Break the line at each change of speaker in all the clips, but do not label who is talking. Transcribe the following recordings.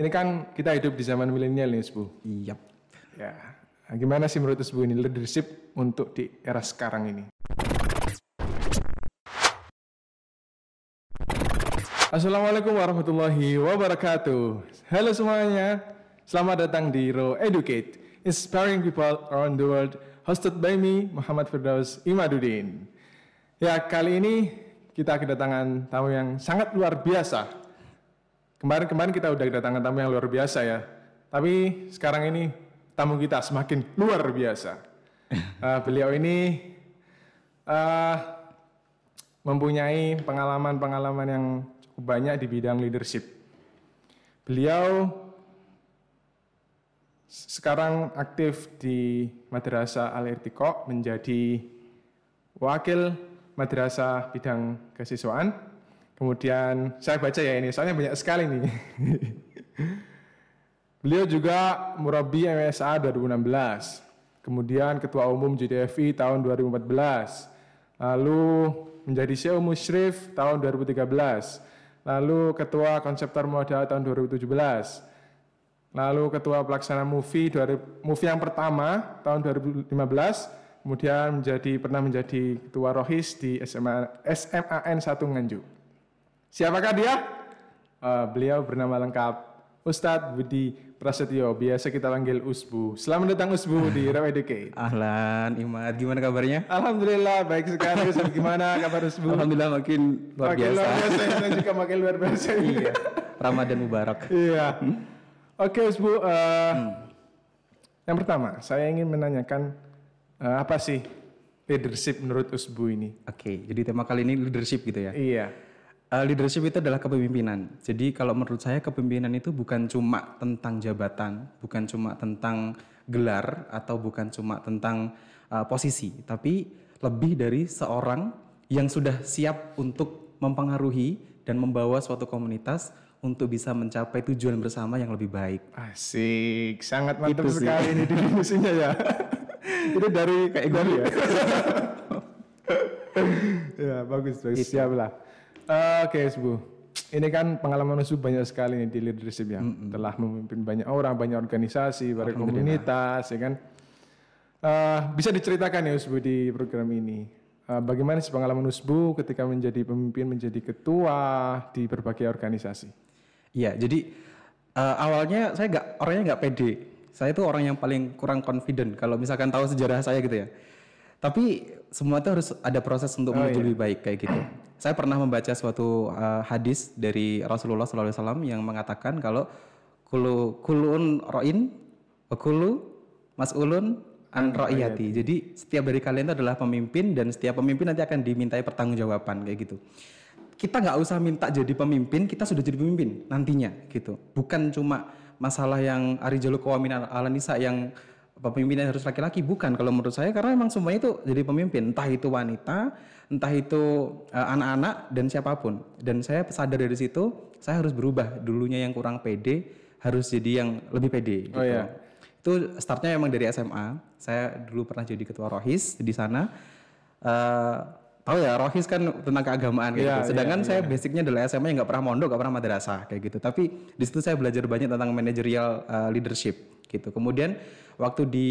ini kan kita hidup di zaman milenial nih, Bu.
Iya.
Ya. Nah, gimana sih menurut Bu ini leadership untuk di era sekarang ini? Assalamualaikum warahmatullahi wabarakatuh. Halo semuanya, selamat datang di Ro Educate, inspiring people around the world, hosted by me, Muhammad Firdaus Imaduddin. Ya, kali ini kita kedatangan tamu yang sangat luar biasa. Kemarin-kemarin kita udah kedatangan tamu yang luar biasa ya, tapi sekarang ini tamu kita semakin luar biasa. Uh, beliau ini uh, mempunyai pengalaman-pengalaman yang cukup banyak di bidang leadership. Beliau sekarang aktif di Madrasah Al-Irtiqa menjadi wakil Madrasah bidang kesiswaan. Kemudian saya baca ya ini, soalnya banyak sekali nih. Beliau juga murabi MSA 2016 kemudian Ketua Umum JDFI tahun 2014, lalu menjadi CEO Musyrif tahun 2013, lalu Ketua Konseptor Moda tahun 2017, lalu Ketua Pelaksana MUFI, MUFI yang pertama tahun 2015, kemudian menjadi pernah menjadi Ketua Rohis di SMA, SMAN 1 Nganjuk. Siapakah dia? Uh, beliau bernama lengkap Ustadz Budi Prasetyo, biasa kita panggil Usbu. Selamat datang Usbu di Raw Educate.
Ahlan, Imad, gimana kabarnya?
Alhamdulillah, baik sekali. Ustaz, gimana kabar Usbu?
Alhamdulillah makin luar
makin
biasa.
luar biasa, dan juga makin luar biasa.
iya, Ramadan Mubarak.
iya. Oke Usbu, uh, hmm. yang pertama saya ingin menanyakan uh, apa sih leadership menurut Usbu ini?
Oke, jadi tema kali ini leadership gitu ya?
Iya.
Uh, leadership itu adalah kepemimpinan. Jadi kalau menurut saya kepemimpinan itu bukan cuma tentang jabatan, bukan cuma tentang gelar atau bukan cuma tentang uh, posisi, tapi lebih dari seorang yang sudah siap untuk mempengaruhi dan membawa suatu komunitas untuk bisa mencapai tujuan bersama yang lebih baik.
Asik, sangat mantap itu sekali ini definisinya ya. itu dari kayak gue ya. ya bagus, bagus. Siap lah. Oke, okay, Bu. Ini kan pengalaman Usu banyak sekali nih di leadership ya. Mm -hmm. Telah memimpin banyak orang, banyak organisasi, banyak komunitas, ya kan. Uh, bisa diceritakan ya Usbu di program ini. Uh, bagaimana sih pengalaman Usbu ketika menjadi pemimpin, menjadi ketua di berbagai organisasi?
Iya, jadi uh, awalnya saya nggak orangnya nggak pede. Saya itu orang yang paling kurang confident kalau misalkan tahu sejarah saya gitu ya. Tapi semua itu harus ada proses untuk oh, menuju iya. lebih baik kayak gitu. Saya pernah membaca suatu uh, hadis dari Rasulullah SAW yang mengatakan kalau kulu kulun roin, kulu mas'ulun an ro'iyati. Jadi setiap dari kalian itu adalah pemimpin dan setiap pemimpin nanti akan dimintai pertanggungjawaban kayak gitu. Kita nggak usah minta jadi pemimpin, kita sudah jadi pemimpin nantinya gitu. Bukan cuma masalah yang arijalu kawamin ala nisa yang pemimpinnya harus laki-laki bukan kalau menurut saya karena memang semuanya itu jadi pemimpin entah itu wanita entah itu uh, anak-anak dan siapa pun dan saya sadar dari situ saya harus berubah dulunya yang kurang pede harus jadi yang lebih pede
oh, gitu. iya.
itu startnya memang dari SMA saya dulu pernah jadi ketua rohis di sana uh, tahu ya rohis kan tentang keagamaan yeah, gitu. Sedangkan yeah, saya yeah. basicnya adalah SMA yang nggak pernah mondok, nggak pernah madrasah kayak gitu. Tapi di situ saya belajar banyak tentang managerial uh, leadership gitu. Kemudian waktu di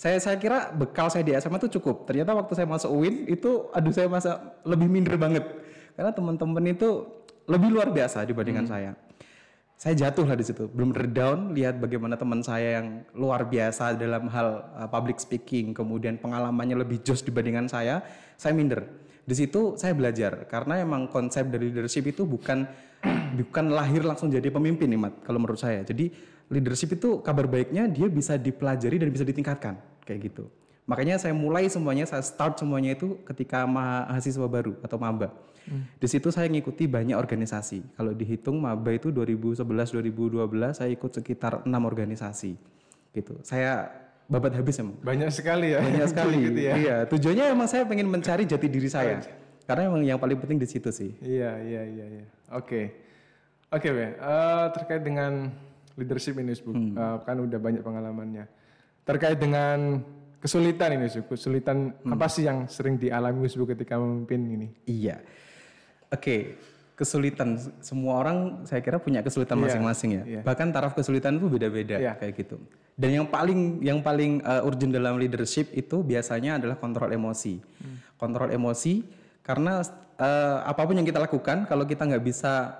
saya saya kira bekal saya di SMA itu cukup. Ternyata waktu saya masuk UIN itu aduh saya masa lebih minder banget. Karena teman-teman itu lebih luar biasa dibandingkan hmm. saya. Saya jatuh lah di situ, belum down lihat bagaimana teman saya yang luar biasa dalam hal uh, public speaking, kemudian pengalamannya lebih jos dibandingkan saya, saya minder di situ saya belajar karena emang konsep dari leadership itu bukan bukan lahir langsung jadi pemimpin nih Mat kalau menurut saya. Jadi leadership itu kabar baiknya dia bisa dipelajari dan bisa ditingkatkan kayak gitu. Makanya saya mulai semuanya, saya start semuanya itu ketika mahasiswa baru atau maba. Hmm. Di situ saya ngikuti banyak organisasi. Kalau dihitung maba itu 2011-2012 saya ikut sekitar enam organisasi. Gitu. Saya babat habis emang.
Banyak sekali ya.
Banyak sekali. gitu ya. Iya, tujuannya emang saya pengen mencari jati diri saya. Karena emang yang paling penting di situ sih.
Iya, iya, iya, iya. Oke. Oke, okay, uh, terkait dengan leadership ini, Bu. Hmm. Uh, kan udah banyak pengalamannya. Terkait dengan kesulitan ini, Bu. Kesulitan hmm. apa sih yang sering dialami Bu ketika memimpin ini?
Iya. Oke. Okay. kesulitan semua orang saya kira punya kesulitan
Iya,
masing-masing ya.
iya.
Bahkan taraf kesulitan itu beda-beda
Iya.
kayak gitu. Dan yang paling yang paling uh, urgent dalam leadership itu biasanya adalah kontrol emosi.
Hmm.
Kontrol emosi karena uh, apa pun yang kita lakukan kalau kita nggak bisa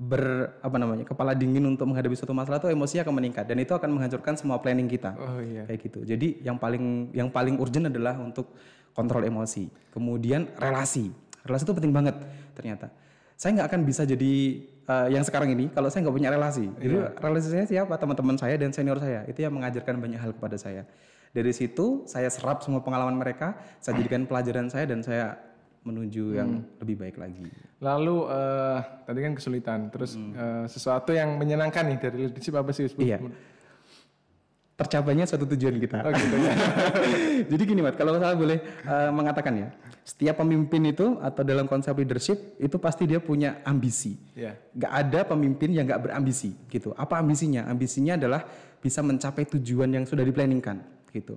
ber apa namanya kepala dingin untuk menghadapi suatu masalah itu emosi akan meningkat dan itu akan menghancurkan semua planning kita
Oh iya.
kayak gitu. Jadi yang paling yang paling urgent adalah untuk kontrol emosi. Kemudian relasi, relasi itu penting banget ternyata. Saya nggak akan bisa jadi eh, yang sekarang ini kalau saya nggak punya relasi. Jadi relasi saya siapa? Teman-teman saya dan senior saya itu yang mengajarkan banyak hal kepada saya. Dari situ saya serap semua pengalaman mereka, saya jadikan pelajaran saya dan saya menuju yang lebih baik lagi.
Lalu eh, tadi kan kesulitan, terus eh, sesuatu yang menyenangkan nih dari leadership apa sih?
Iya. Tercapainya suatu tujuan kita.
Oh gitu ya.
Jadi gini Mat, kalau saya boleh eh, mengatakan ya, setiap pemimpin itu atau dalam konsep leadership itu pasti dia punya ambisi.
Iya.
Gak ada pemimpin yang gak berambisi gitu. Apa ambisinya? Ambisinya adalah bisa mencapai tujuan yang sudah diplanningkan gitu.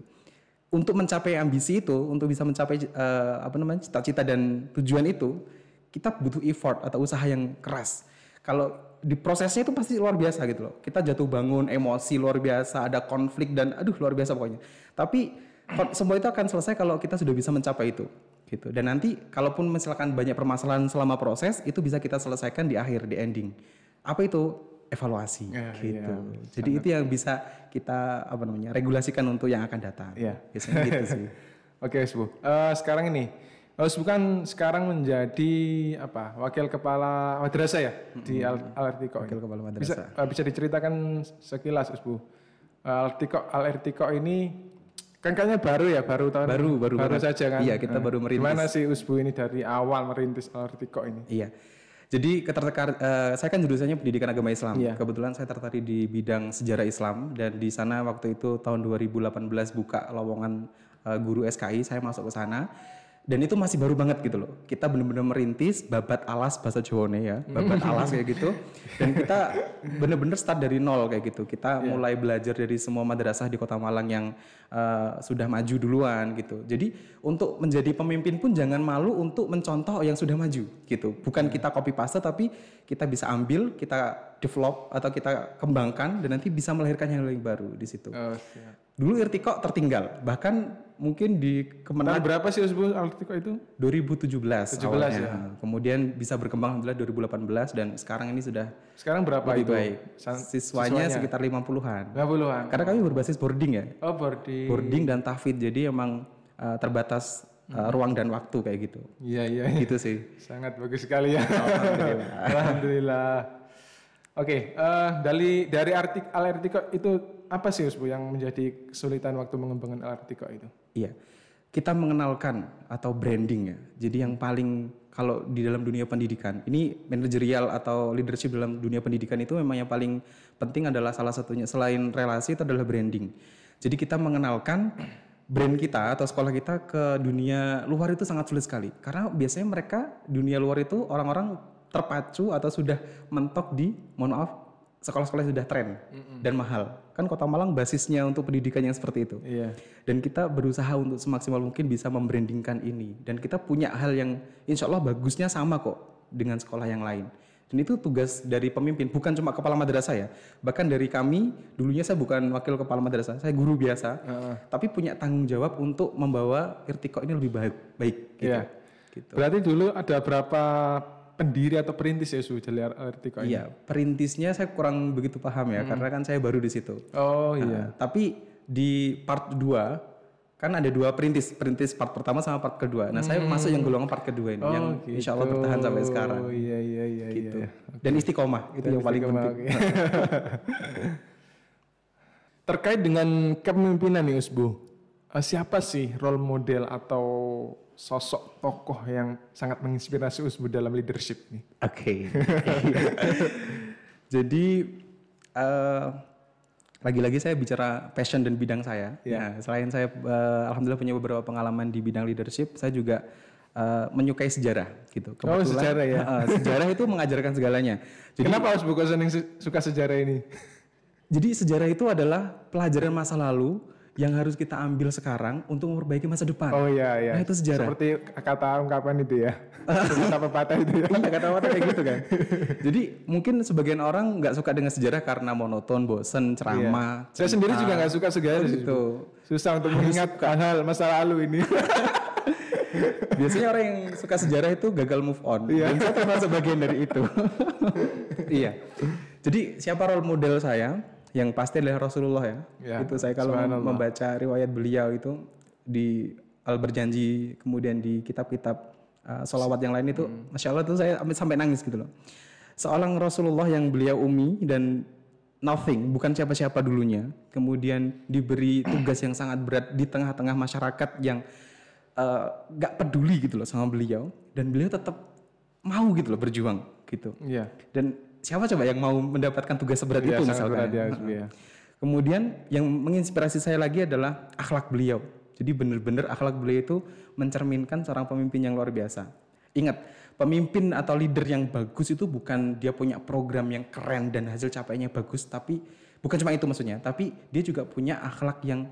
Untuk mencapai ambisi itu, untuk bisa mencapai eh, apa namanya cita-cita dan tujuan itu, kita butuh effort atau usaha yang keras. Kalau di prosesnya itu pasti luar biasa gitu loh. Kita jatuh bangun, emosi luar biasa, ada konflik dan aduh luar biasa pokoknya. Tapi semua itu akan selesai kalau kita sudah bisa mencapai itu gitu. Dan nanti kalaupun misalkan banyak permasalahan selama proses itu bisa kita selesaikan di akhir di ending. Apa itu? Evaluasi
Ya,
gitu.
iya.
Jadi itu yang bisa kita apa namanya? regulasikan untuk yang akan datang.
Iya.
Biasanya gitu sih.
Oke, Usbu. Eh, sekarang ini, Usbu kan sekarang menjadi apa? Wakil kepala madrasah ya di Al Artiko.
Wakil kepala
Bisa
madrasah.
eh, bisa diceritakan sekilas, Usbu. Al Artiko Al Artiko ini kan kayaknya baru ya, baru tahun
Baru, baru banget.
saja kan.
Iya, kita baru merintis.
Gimana sih Usbu ini dari awal merintis Al Artiko ini?
Iya. Jadi ketertarik eh, saya kan jurusannya pendidikan agama Islam.
Iya.
Kebetulan saya tertarik di bidang sejarah Islam dan di sana waktu itu tahun 2018 buka lowongan eh, guru SKI, saya masuk ke sana. Dan itu masih baru banget gitu loh. Kita benar-benar merintis babat alas bahasa Jawa ya, babat alas kayak gitu. Dan kita benar-benar start dari nol kayak gitu. Kita mulai belajar dari semua madrasah di Kota Malang yang eh, sudah maju duluan gitu. Jadi untuk menjadi pemimpin pun jangan malu untuk mencontoh yang sudah maju gitu. Bukan kita copy paste tapi kita bisa ambil, kita develop atau kita kembangkan dan nanti bisa melahirkan yang lebih baru di situ.
Oh, siap.
Dulu Irtiko tertinggal, bahkan mungkin di Kemenang
Tahun berapa sih Usbu Al Artiko itu?
2017
17
awalnya.
ya.
Kemudian bisa berkembang alhamdulillah 2018 dan sekarang ini sudah
Sekarang berapa
lebih
itu?
baik.
San-
Siswanya, sekitar 50-an.
50-an.
Karena kami berbasis boarding ya.
Oh, boarding.
Boarding dan tahfidz. Jadi emang uh, terbatas uh, ruang dan waktu kayak gitu.
Iya, iya.
Gitu sih.
Sangat bagus sekali ya. Alhamdulillah. Oke, eh, dari dari artik Al Artiko itu apa sih Usbu yang menjadi kesulitan waktu mengembangkan Al Artiko itu?
Iya. Kita mengenalkan atau branding ya. Jadi yang paling kalau di dalam dunia pendidikan, ini manajerial atau leadership dalam dunia pendidikan itu memang yang paling penting adalah salah satunya selain relasi itu adalah branding. Jadi kita mengenalkan brand kita atau sekolah kita ke dunia luar itu sangat sulit sekali. Karena biasanya mereka dunia luar itu orang-orang terpacu atau sudah mentok di mohon maaf sekolah-sekolah sudah tren dan mahal. Kan Kota Malang basisnya untuk pendidikan yang seperti itu.
Iya.
Dan kita berusaha untuk semaksimal mungkin bisa membrandingkan ini. Dan kita punya hal yang insya Allah bagusnya sama kok dengan sekolah yang lain. Dan itu tugas dari pemimpin, bukan cuma kepala madrasah ya. Bahkan dari kami, dulunya saya bukan wakil kepala madrasah, saya guru biasa. Tapi punya tanggung jawab untuk membawa Irtiko ini lebih baik. baik gitu.
Iya.
Gitu.
Berarti dulu ada berapa pendiri atau perintis ya Su dari Al Artiko ini?
Iya, perintisnya saya kurang begitu paham ya, karena kan saya baru di situ.
Oh iya.
Nah, tapi di part 2 kan ada dua perintis, perintis part pertama sama part kedua. Nah, saya masuk yang golongan part kedua ini yang insya Allah bertahan sampai sekarang.
Oh iya iya iya
Gitu.
iya.
Dan istiqomah itu yang paling penting.
oke. Terkait dengan kepemimpinan nih Usbu, eh, siapa sih role model atau sosok tokoh yang sangat menginspirasi Usbu dalam leadership nih?
Oke. Jadi eh, lagi-lagi saya bicara passion dan bidang saya. Nah, selain saya eh, alhamdulillah punya beberapa pengalaman di bidang leadership, saya juga eh, menyukai sejarah gitu.
Oh, sejarah ya?
eh, sejarah itu mengajarkan segalanya. Jadi
Kenapa kok seneng se- suka sejarah ini?
Jadi sejarah itu adalah pelajaran masa lalu yang harus kita ambil sekarang untuk memperbaiki masa depan.
Oh iya iya.
Nah, itu sejarah.
Seperti kata ungkapan itu ya. kata pepatah itu ya.
Iya kata orang kayak gitu kan. Jadi mungkin sebagian orang nggak suka dengan sejarah karena monoton, bosen, ceramah.
Saya sendiri juga nggak suka sejarah sih.
Gitu.
Susah untuk mengingat hal-hal masa lalu ini.
Biasanya orang yang suka sejarah itu gagal move on.
Iya.
Dan saya termasuk bagian dari itu. iya. Jadi siapa role model saya? Yang pasti adalah Rasulullah ya.
Ya,
itu saya kalau membaca riwayat beliau itu di Al Berjanji, kemudian di kitab-kitab uh, solawat yang lain itu,
Hmm.
masya Allah tuh saya sampai- nangis gitu loh. Seorang Rasulullah yang beliau umi dan nothing, bukan siapa-siapa dulunya, kemudian diberi tugas yang sangat berat di tengah-tengah masyarakat yang eh, nggak peduli gitu loh sama beliau, dan beliau tetap mau gitu loh berjuang gitu.
Iya.
Dan siapa coba yang mau mendapatkan tugas seberat
Iya,
itu misalkan?
berat ya, iya.
Kemudian yang menginspirasi saya lagi adalah akhlak beliau. Jadi benar-benar akhlak beliau itu mencerminkan seorang pemimpin yang luar biasa. Ingat, pemimpin atau leader yang bagus itu bukan dia punya program yang keren dan hasil capaiannya bagus, tapi bukan cuma itu maksudnya, tapi dia juga punya akhlak yang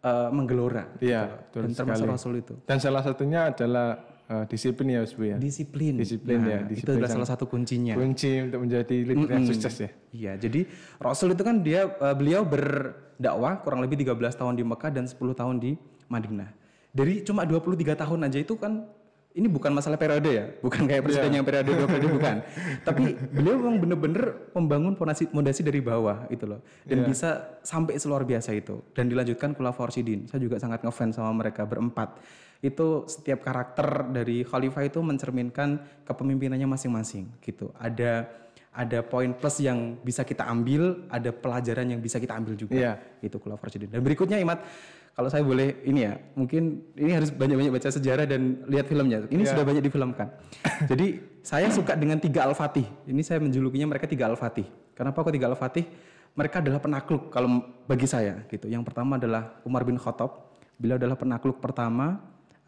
eh, menggelora.
Iya,
Dan
betul
termasuk
sekali.
Rasul itu.
Dan salah satunya adalah eh, disiplin ya, Mas Bu ya.
Disiplin.
Disiplin ya,
Nah, Itu
disiplin
adalah salah satu kuncinya.
Kunci untuk menjadi leader yang sukses ya.
Iya, jadi Rasul itu kan dia eh, beliau berdakwah kurang lebih 13 tahun di Mekah dan 10 tahun di Madinah. Dari cuma 23 tahun aja itu kan ini bukan masalah periode ya, bukan kayak presiden yang periode dua periode bukan. Tapi beliau memang bener-bener membangun fondasi, fondasi dari bawah itu loh. Dan bisa sampai seluar biasa itu. Dan dilanjutkan Khulafaur Rasyidin. Saya juga sangat ngefans sama mereka berempat. Itu setiap karakter dari khalifah itu mencerminkan kepemimpinannya masing-masing gitu. Ada ada poin plus yang bisa kita ambil, ada pelajaran yang bisa kita ambil juga.
Iya.
Itu Khulafaur Rasyidin. Dan berikutnya Imat, kalau saya boleh ini ya, mungkin ini harus banyak-banyak baca sejarah dan lihat filmnya. Ini sudah banyak difilmkan. Jadi saya suka dengan tiga Al-Fatih. Ini saya menjulukinya mereka tiga Al-Fatih. Kenapa kok tiga Al-Fatih? Mereka adalah penakluk kalau bagi saya gitu. Yang pertama adalah Umar bin Khattab. Beliau adalah penakluk pertama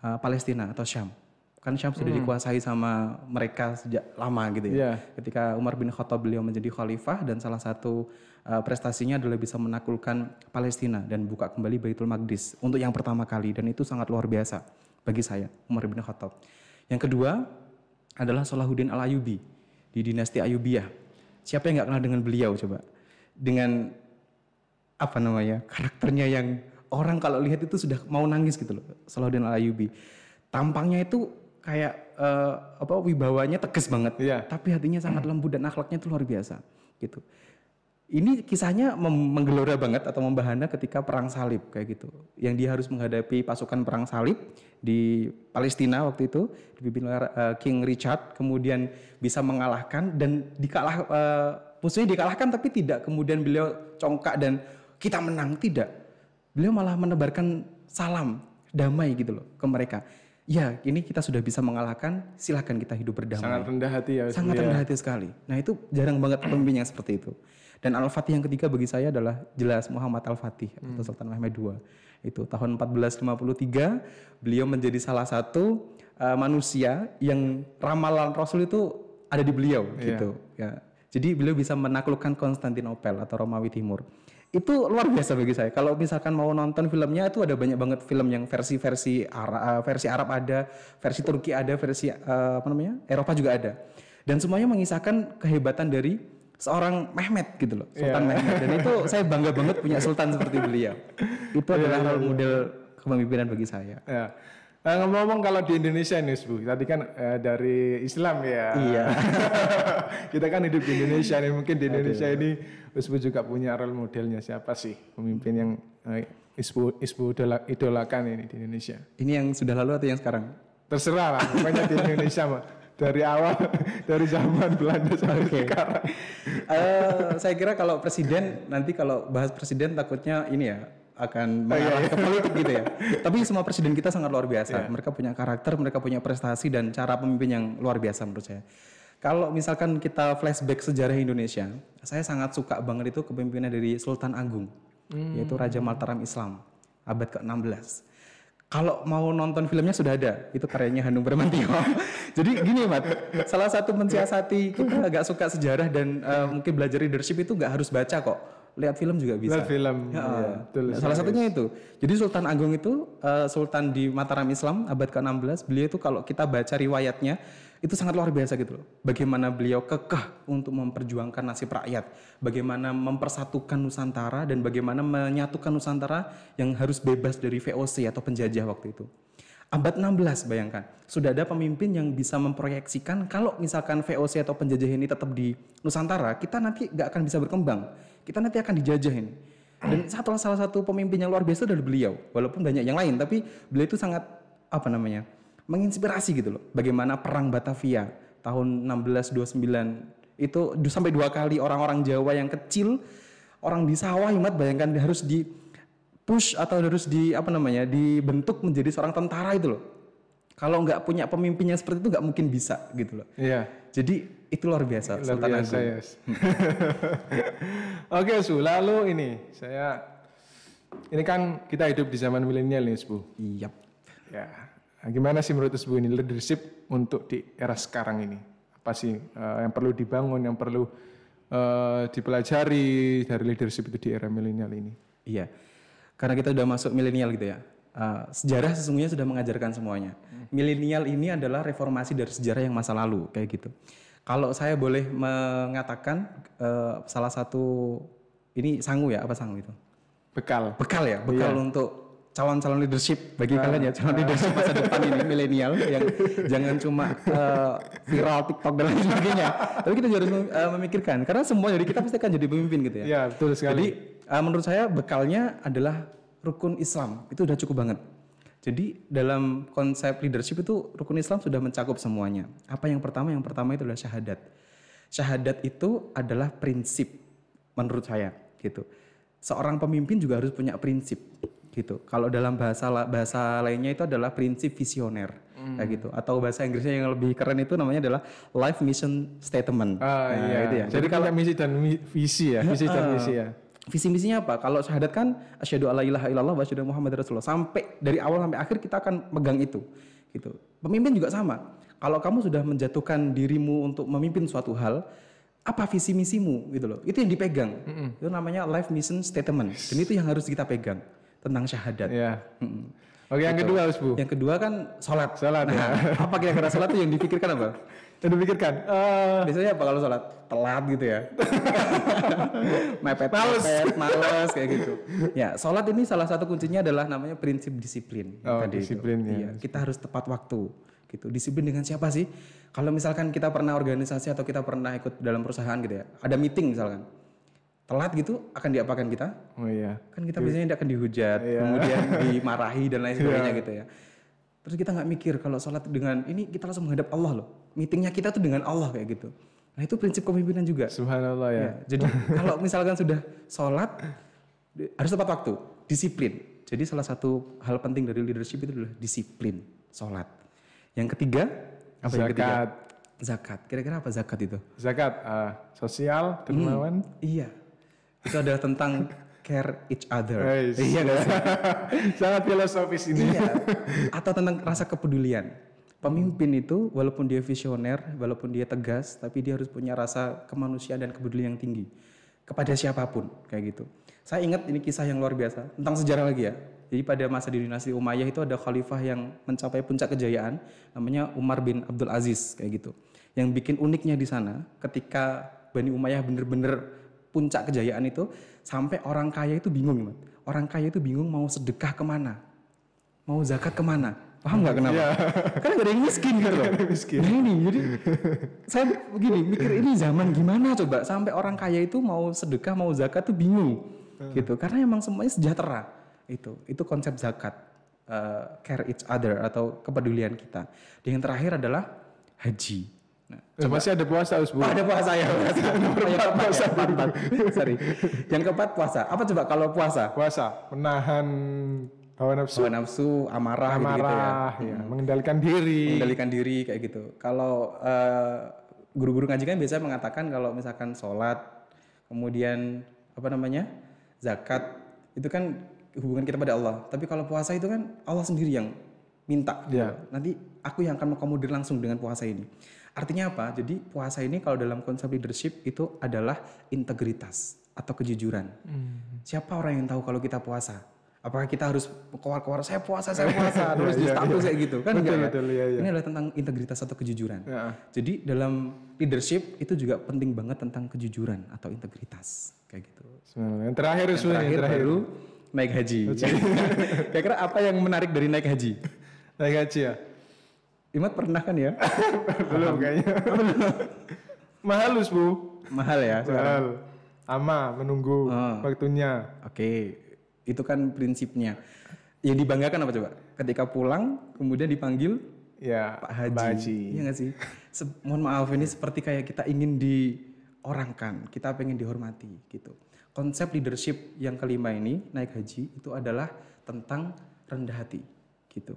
uh, Palestina atau Syam. Kan Syam sudah dikuasai sama mereka sejak lama gitu ya.
Iya.
Ketika Umar bin Khattab beliau menjadi khalifah dan salah satu uh, prestasinya adalah bisa menaklukkan Palestina dan buka kembali Baitul Maqdis untuk yang pertama kali dan itu sangat luar biasa bagi saya Umar bin Khattab. Yang kedua adalah Salahuddin Al-Ayyubi di dinasti Ayyubiyah. Siapa yang nggak kenal dengan beliau coba? Dengan apa namanya karakternya yang orang kalau lihat itu sudah mau nangis gitu loh Salahuddin Al-Ayyubi tampangnya itu kayak eh, apa wibawanya tegas banget
Iya.
tapi hatinya sangat lembut dan akhlaknya itu luar biasa gitu. Ini kisahnya menggelora banget atau membahana ketika perang salib kayak gitu. Yang dia harus menghadapi pasukan perang salib di Palestina waktu itu dipimpin oleh eh, King Richard kemudian bisa mengalahkan dan dikalah eh, musuhnya dikalahkan tapi tidak. Kemudian beliau congkak dan kita menang tidak beliau malah menebarkan salam damai gitu loh ke mereka ya ini kita sudah bisa mengalahkan silahkan kita hidup berdamai
Sangat rendah hati ya.
Sangat
ya.
rendah hati sekali. Nah itu jarang banget pemimpin yang seperti itu. Dan Al-Fatih yang ketiga bagi saya adalah jelas Muhammad Al-Fatih atau Sultan Mehmed II. Itu tahun 1453 beliau menjadi salah satu uh, manusia yang ramalan Rasul itu ada di beliau gitu. Ya. Jadi beliau bisa menaklukkan Konstantinopel atau Romawi Timur. Itu luar biasa bagi saya. Kalau misalkan mau nonton filmnya itu ada banyak banget film yang versi-versi Arab, versi Arab ada, versi Turki ada, versi eh, apa namanya Eropa juga ada. Dan semuanya mengisahkan kehebatan dari seorang Mehmet gitu loh, Sultan Mehmet. Dan itu saya bangga banget punya sultan seperti beliau. Itu adalah role model kepemimpinan bagi saya.
Ya. Nah, ngomong-ngomong kalau di Indonesia nih, Bu, tadi kan eh, dari Islam ya.
Iya.
Kita kan hidup di Indonesia nih, mungkin di Indonesia ini Mas Bu juga punya role modelnya siapa sih pemimpin yang eh, Isbu Isbu idola- idolakan ini di Indonesia.
Ini yang sudah lalu atau yang sekarang?
Terserah lah, pokoknya di Indonesia mah dari awal dari zaman Belanda sampai sekarang.
Eh, saya kira kalau presiden nanti kalau bahas presiden takutnya ini ya akan mengarah ke politik gitu ya. Tapi semua presiden kita sangat luar biasa. Mereka punya karakter, mereka punya prestasi dan cara pemimpin yang luar biasa menurut saya. Kalau misalkan kita flashback sejarah Indonesia, saya sangat suka banget itu kepemimpinan dari Sultan Agung, yaitu Raja Mataram Islam abad ke-16. Kalau mau nonton filmnya sudah ada, itu karyanya Hanung Bramantio. Jadi gini, Mat, salah satu mensiasati kita agak suka sejarah dan eh, mungkin belajar leadership itu nggak harus baca kok lihat film juga bisa.
Lihat film.
Ya,
Iya, betul
Nah, salah satunya itu. Jadi Sultan Agung itu eh, sultan di Mataram Islam abad ke-16. Beliau itu kalau kita baca riwayatnya itu sangat luar biasa gitu loh. Bagaimana beliau kekeh untuk memperjuangkan nasib rakyat, bagaimana mempersatukan Nusantara dan bagaimana menyatukan Nusantara yang harus bebas dari VOC atau penjajah waktu itu. Abad 16 bayangkan, sudah ada pemimpin yang bisa memproyeksikan kalau misalkan VOC atau penjajah ini tetap di Nusantara, kita nanti nggak akan bisa berkembang. Kita nanti akan dijajah ini. Dan satu salah satu pemimpin yang luar biasa adalah beliau. Walaupun banyak yang lain, tapi beliau itu sangat apa namanya? menginspirasi gitu loh. Bagaimana perang Batavia tahun 1629 itu sampai dua kali orang-orang Jawa yang kecil, orang di sawah Imat bayangkan harus di push atau harus di apa namanya dibentuk menjadi seorang tentara itu loh. Kalau nggak punya pemimpinnya seperti itu nggak mungkin bisa gitu loh.
Iya.
Jadi itu luar biasa.
Luar
Sultan
biasa
Agung.
ya. Oke, Su. Lalu ini saya ini kan kita hidup di zaman milenial nih, Bu.
Iya.
Ya. Nah, gimana sih menurut Bu ini leadership untuk di era sekarang ini? Apa sih eh, yang perlu dibangun, yang perlu eh, dipelajari dari leadership itu di era milenial ini?
Iya. Karena kita udah masuk milenial gitu ya. Uh, sejarah sesungguhnya sudah mengajarkan semuanya. Milenial ini adalah reformasi dari sejarah yang masa lalu kayak gitu. Kalau saya boleh mengatakan uh, salah satu ini sangu ya apa sangu itu?
Bekal.
Bekal ya, bekal untuk calon-calon leadership bagi kalian ya calon leadership masa depan ini milenial yang jangan cuma uh, viral TikTok dan lain sebagainya. Tapi kita juga harus uh, memikirkan karena semua dari kita pasti akan jadi pemimpin gitu ya.
Ya, betul sekali.
Jadi uh, menurut saya bekalnya adalah rukun Islam itu udah cukup banget. Jadi dalam konsep leadership itu rukun Islam sudah mencakup semuanya. Apa yang pertama? Yang pertama itu adalah syahadat. Syahadat itu adalah prinsip menurut saya gitu. Seorang pemimpin juga harus punya prinsip gitu. Kalau dalam bahasa bahasa lainnya itu adalah prinsip visioner kayak gitu. Atau bahasa Inggrisnya yang lebih keren itu namanya adalah life mission statement.
Ah,
Nah,
iya.
itu ya.
Jadi kalau misi dan visi ya, visi dan misi ya.
Visi misinya apa? Kalau syahadat kan asyhadu alla ilaha illallah wa asyhadu Muhammad rasulullah. Sampai dari awal sampai akhir kita akan megang itu. Gitu. Pemimpin juga sama. Kalau kamu sudah menjatuhkan dirimu untuk memimpin suatu hal, apa visi misimu gitu loh. Itu yang dipegang. Itu namanya life mission statement. Dan itu yang harus kita pegang tentang syahadat.
Ya.
Mm-mm.
Oke, yang kedua, Bu.
Yang kedua kan sholat.
Ya.
Nah, apa kira-kira sholat itu yang dipikirkan apa?
Yang dipikirkan. eh,
Biasanya apa kalau sholat? Telat gitu ya. mepet, mepet, males kayak gitu. Ya, sholat ini salah satu kuncinya adalah namanya prinsip disiplin.
Oh,
tadi itu.
disiplin, ya.
Iya, kita harus tepat waktu. Gitu. Disiplin dengan siapa sih? Kalau misalkan kita pernah organisasi atau kita pernah ikut dalam perusahaan gitu ya, ada meeting misalkan. Telat gitu akan diapakan kita?
oh iya.
Kan kita biasanya tidak akan dihujat, kemudian dimarahi dan lain sebagainya gitu ya. Terus kita nggak mikir kalau sholat dengan ini kita langsung menghadap Allah loh. Meetingnya kita tuh dengan Allah kayak gitu. Nah itu prinsip kepemimpinan juga.
Subhanallah ya.
Ya, jadi kalau misalkan sudah sholat harus tepat waktu, disiplin. Jadi salah satu hal penting dari leadership itu adalah disiplin sholat. Yang ketiga apa yang ketiga?
Zakat.
Zakat. Kira-kira apa zakat itu?
Zakat eh, sosial, dermawan.
Iya. Itu adalah tentang care each other.
Guys.
Iya sih?
Sangat filosofis ini.
Iya. Atau tentang rasa kepedulian. Pemimpin itu walaupun dia visioner, walaupun dia tegas, tapi dia harus punya rasa kemanusiaan dan kepedulian yang tinggi kepada siapa pun kayak gitu. Saya ingat ini kisah yang luar biasa tentang sejarah lagi ya. Jadi pada masa di dinasti Umayyah itu ada khalifah yang mencapai puncak kejayaan namanya Umar bin Abdul Aziz kayak gitu. Yang bikin uniknya di sana ketika Bani Umayyah bener-bener puncak kejayaan itu sampai orang kaya itu bingung Mat. Orang kaya itu bingung mau sedekah ke mana mau zakat ke mana? Paham nggak kenapa? Karena gak ada yang miskin gitu loh.
miskin.
Nah ini jadi saya begini mikir ini zaman gimana coba sampai orang kaya itu mau sedekah mau zakat tuh bingung gitu karena emang semuanya sejahtera itu itu konsep zakat eh, care each other atau kepedulian kita. Dan yang terakhir adalah haji. Nah,
Eh, Masih ada puasa, Us, Bu.
Oh, ada puasa ya puasa. Oh, yang keempat, ya, empat. Sorry. Yang keempat puasa. Apa coba kalau puasa?
Puasa, menahan hawa nafsu,
Hawa nafsu, amarah, gitu, gitu ya.
ya, mengendalikan diri.
mengendalikan diri kayak gitu. Kalau eh, guru-guru ngaji kan biasanya mengatakan kalau misalkan sholat, kemudian apa namanya zakat itu kan hubungan kita pada Allah. Tapi kalau puasa itu kan Allah sendiri yang minta.
Ya.
Nanti aku yang akan mengakomodir langsung dengan puasa ini. Artinya apa? Jadi puasa ini kalau dalam konsep leadership itu adalah integritas. atau kejujuran.
Hmm.
Siapa orang yang tahu kalau kita puasa? Apakah kita harus keluar-keluar saya puasa, saya puasa, terus di status kayak gitu kan?
Betul,
enggak ya?
betul, iya, iya.
Ini adalah tentang integritas atau kejujuran.
Ya.
Jadi dalam leadership itu juga penting banget tentang kejujuran atau integritas kayak gitu.
Yang terakhir
Yang
Usbu, yang
terakhir,
terakhir.
baru naik haji. Kira-kira apa yang menarik dari naik haji?
Naik haji ya?
Imat pernah kan ya?
Belum kayaknya. Mahal Usbu.
Mahal ya sekarang.
Mahal. Ama menunggu
Ah.
waktunya.
Oke, itu kan prinsipnya. Yang dibanggakan apa coba? Ketika pulang kemudian dipanggil
Ya,
Pak Haji.
Pak Haji.
Iya nggak sih? Se- mohon maaf ini seperti kayak kita ingin diorangkan, kita pengen dihormati gitu. Konsep leadership yang kelima ini naik haji itu adalah tentang rendah hati gitu.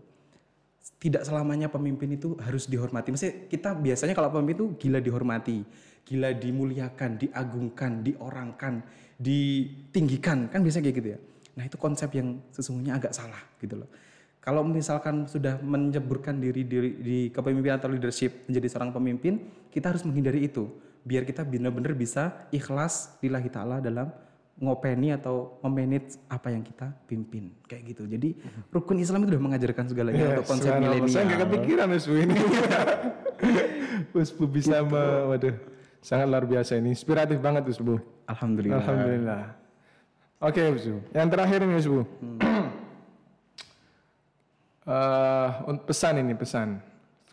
Tidak selamanya pemimpin itu harus dihormati. Maksudnya kita biasanya kalau pemimpin itu gila dihormati, gila dimuliakan, diagungkan, diorangkan, ditinggikan, kan biasanya kayak gitu ya. Nah itu konsep yang sesungguhnya agak salah gitu loh. Kalau misalkan sudah menyeburkan diri, diri di kepemimpinan atau leadership menjadi seorang pemimpin, kita harus menghindari itu. Biar kita benar-benar bisa ikhlas lillahi ta'ala dalam ngopeni atau memanage apa yang kita pimpin. Kayak gitu. Jadi rukun Islam itu sudah mengajarkan segalanya untuk konsep
Subhanallah. Saya nggak
milenial.
kepikiran Usbu ini. Usbu bisa me- waduh, sangat luar biasa ini. Inspiratif banget Usbu.
Alhamdulillah.
Alhamdulillah. Oke Usbu. Yang terakhir ini Usbu. Eh, un- pesan ini pesan.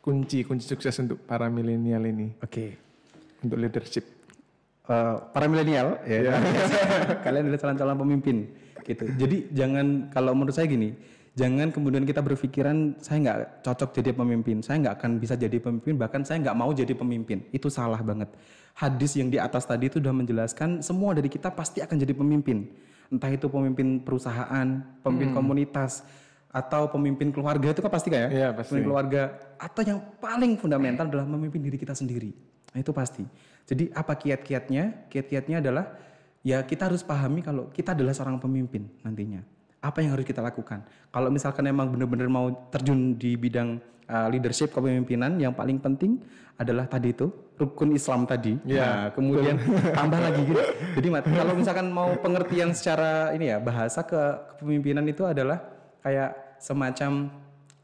Kunci kunci sukses untuk para milenial ini
Oke.
untuk leadership.
Eh, para milenial ya. Kalian adalah calon-calon pemimpin gitu. Jadi jangan kalau menurut saya gini jangan kemudian kita berpikiran saya nggak cocok jadi pemimpin saya nggak akan bisa jadi pemimpin bahkan saya nggak mau jadi pemimpin. Itu salah banget. Hadis yang di atas tadi itu sudah menjelaskan semua dari kita pasti akan jadi pemimpin. Entah itu pemimpin perusahaan pemimpin komunitas atau pemimpin keluarga itu kan pasti kayak
Iya, pasti.
pemimpin keluarga. Atau yang paling fundamental adalah memimpin diri kita sendiri. Nah, itu pasti. Jadi apa kiat-kiatnya? Kiat-kiatnya adalah ya kita harus pahami kalau kita adalah seorang pemimpin nantinya. Apa yang harus kita lakukan? Kalau misalkan emang benar-benar mau terjun di bidang uh, leadership kepemimpinan, yang paling penting adalah tadi itu rukun Islam tadi.
Iya,
Nah, kemudian tambah lagi gitu. Jadi kalau misalkan mau pengertian secara ini ya bahasa ke kepemimpinan itu adalah kayak semacam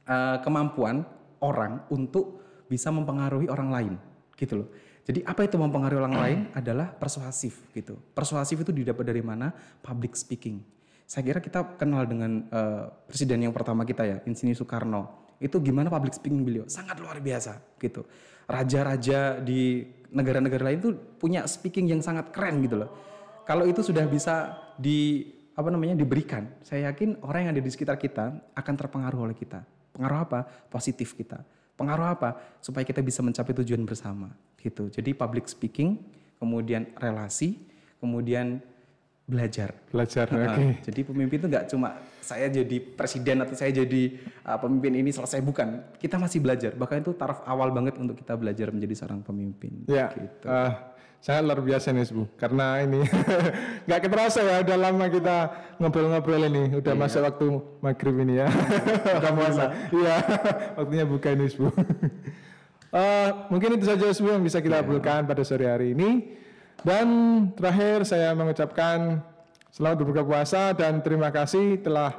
uh, kemampuan orang untuk bisa mempengaruhi orang lain gitu loh. Jadi apa itu mempengaruhi orang lain adalah persuasif gitu. Persuasif itu didapat dari mana? Public speaking. Saya kira kita kenal dengan uh, presiden yang pertama kita ya, Insinyur Soekarno. Itu gimana public speaking beliau? Sangat luar biasa gitu. Raja-raja di negara-negara lain tuh punya speaking yang sangat keren gitu loh. Kalau itu sudah bisa di apa namanya diberikan, saya yakin orang yang ada di sekitar kita akan terpengaruh oleh kita. Pengaruh apa? Positif kita. Pengaruh apa? Supaya kita bisa mencapai tujuan bersama, gitu. Jadi public speaking, kemudian relasi, kemudian belajar.
Belajar.
Nah,
Oke.
Jadi pemimpin itu nggak cuma saya jadi presiden atau saya jadi uh, pemimpin ini selesai bukan. Kita masih belajar. Bahkan itu taraf awal banget untuk kita belajar menjadi seorang pemimpin.
Ya,
Gitu.
eh, sangat luar biasa nih Bu. Karena ini nggak keterasa ya, udah lama kita ngobrol-ngobrol ini. Udah masuk waktu maghrib ini ya. udah puasa. Iya, waktunya buka ini Bu. Eh, mungkin itu saja Bu yang bisa kita obrolkan pada sore hari ini. Dan terakhir saya mengucapkan selamat berbuka puasa dan terima kasih telah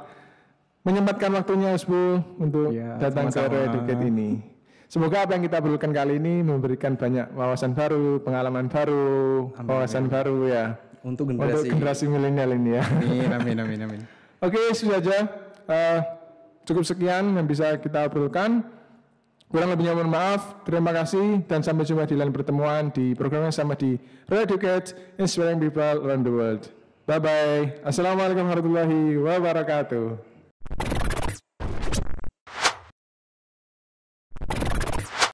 menyempatkan waktunya Bu untuk
Ya,
datang ke
sama-sama.
Educate ini. Semoga apa yang kita berikan kali ini memberikan banyak wawasan baru, pengalaman baru, wawasan baru ya
Untuk
untuk
generasi.
generasi milenial ini ya.
Amin, amin, amin, amin.
Oke, itu saja. Eh, cukup sekian yang bisa kita obrolkan. Kurang lebihnya mohon maaf. Terima kasih dan sampai jumpa di lain pertemuan di program yang sama di Radio Educate Inspiring People Around the World. Bye bye. Assalamualaikum warahmatullahi wabarakatuh.